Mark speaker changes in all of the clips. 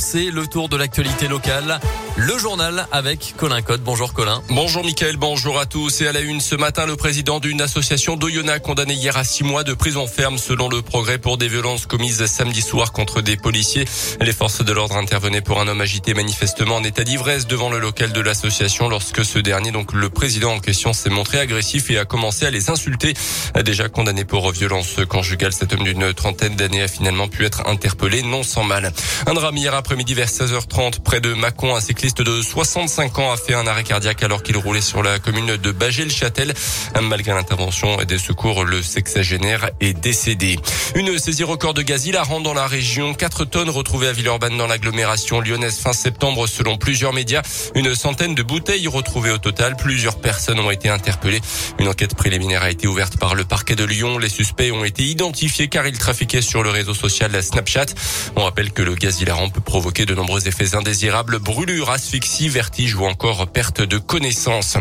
Speaker 1: c'est le tour de l'actualité locale. Le journal avec Colin Code. Bonjour Colin.
Speaker 2: Bonjour Mickaël, bonjour à tous. Et à la une ce matin, le président d'une association d'Oyonnax condamné hier à six mois de prison ferme selon le progrès pour des violences commises samedi soir contre des policiers. Les forces de l'ordre intervenaient pour un homme agité manifestement en état d'ivresse devant le local de l'association lorsque ce dernier, donc le président en question, s'est montré agressif et a commencé à les insulter. Déjà condamné pour violence conjugale, cet homme d'une trentaine d'années a finalement pu être interpellé non sans mal. Un drame hier après-midi vers 16h30 près de Mâcon, un cycliste de 65 ans a fait un arrêt cardiaque alors qu'il roulait sur la commune de Bagé-le-Châtel. Malgré l'intervention des secours, le sexagénaire est décédé. Une saisie record de gaz hilarant dans la région. 4 tonnes retrouvées à Villeurbanne dans l'agglomération lyonnaise fin septembre selon plusieurs médias. Une centaine de bouteilles retrouvées au total. Plusieurs personnes ont été interpellées. Une enquête préliminaire a été ouverte par le parquet de Lyon. Les suspects ont été identifiés car ils trafiquaient sur le réseau social Snapchat. On rappelle que le gaz hilarant peut provoquer de nombreux effets indésirables, brûlures, asphyxie, vertige ou encore perte de connaissance.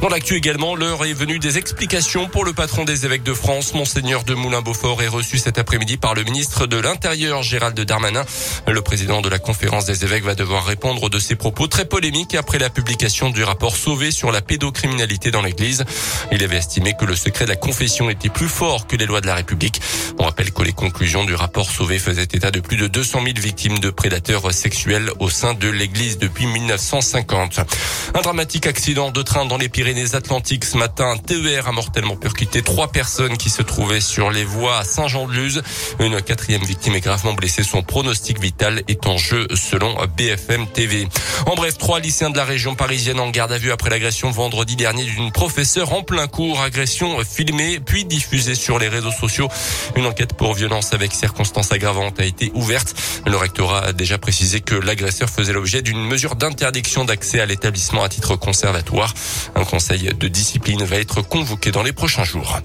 Speaker 2: Dans l'actu également, l'heure est venue des explications pour le patron des évêques de France, Monseigneur de Moulin-Beaufort, est reçu cet après-midi par le ministre de l'Intérieur, Gérald Darmanin. Le président de la conférence des évêques va devoir répondre de ses propos très polémiques après la publication du rapport Sauvé sur la pédocriminalité dans l'église. Il avait estimé que le secret de la confession était plus fort que les lois de la République. On rappelle que les conclusions du rapport Sauvé faisaient état de plus de 200 000 victimes de prédateurs sexuels au sein de l'église depuis 1950. Un dramatique accident de train dans les Pyrénées-Atlantiques ce matin. TER a mortellement percuté trois personnes qui se trouvaient sur les voies à Saint-Jean-de-Luz. Une quatrième victime est gravement blessée. Son pronostic vital est en jeu selon BFM TV. En bref, trois lycéens de la région parisienne en garde à vue après l'agression vendredi dernier d'une professeure en plein cours. Agression filmée puis diffusée sur les réseaux sociaux. Une enquête pour violence avec circonstances aggravantes a été ouverte. Le rectorat a déjà précisé que l'agresseur faisait l'objet d'une mesure d'un interdiction d'accès à l'établissement à titre conservatoire. Un conseil de discipline va être convoqué dans les prochains jours.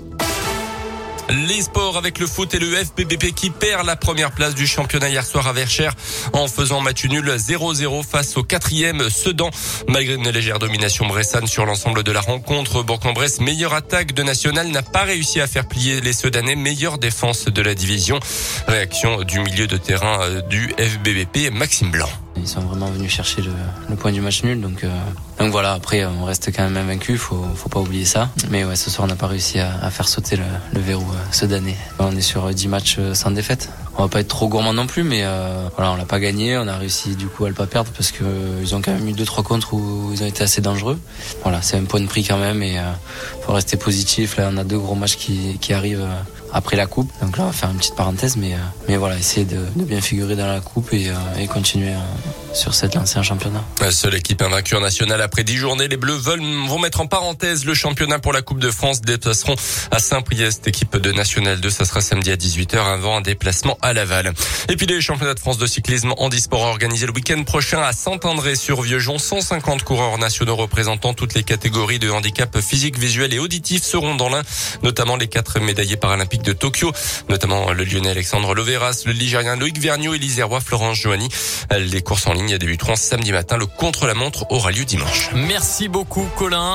Speaker 2: Les sports avec le foot et le FBBP qui perd la première place du championnat hier soir à Verchères en faisant match nul 0-0 face au quatrième Sedan. Malgré une légère domination bressane sur l'ensemble de la rencontre, Bourg-en-Bresse, meilleure attaque de National, n'a pas réussi à faire plier les Sedanais, meilleure défense de la division. Réaction du milieu de terrain euh, du FBBP, Maxime Blanc.
Speaker 3: Ils sont vraiment venus chercher le, le point du match nul, donc euh, donc voilà. Après, on reste quand même invaincu, faut faut pas oublier ça. Mais ouais, ce soir, on n'a pas réussi à, à, faire sauter le, le verrou euh, ce d'année. On est sur 10 matchs euh, sans défaite. On va pas être trop gourmand non plus, mais euh, voilà, on l'a pas gagné. On a réussi du coup à le pas perdre parce que ils ont quand même eu deux trois contres où ils ont été assez dangereux. Voilà, c'est un point de prix quand même et euh, faut rester positif. Là, on a deux gros matchs qui qui arrivent après la coupe. Donc là, on va faire une petite parenthèse, mais, mais voilà, essayer de, de bien figurer dans la coupe et, et continuer sur cette lancée en championnat.
Speaker 2: La seule équipe invaincue en national après 10 journées, les Bleus veulent, vont mettre en parenthèse le championnat pour la Coupe de France. Déplaceront à Saint-Priest, équipe de National 2. Ça sera samedi à 18h avant un déplacement à Laval. Et puis les championnats de France de cyclisme handisport organisés le week-end prochain à Saint-André-sur-Vieuxjon. 150 coureurs nationaux représentant toutes les catégories de handicap physique, visuel et auditif seront dans l'un, notamment les quatre médaillés paralympiques de Tokyo, notamment le Lyonnais Alexandre Loveras, le Ligérien Loïc Vergniaud et l'Isérois Florence Joanny. Les courses en ligne débuteront samedi matin. Le contre-la-montre aura lieu dimanche.
Speaker 1: Merci beaucoup Colin.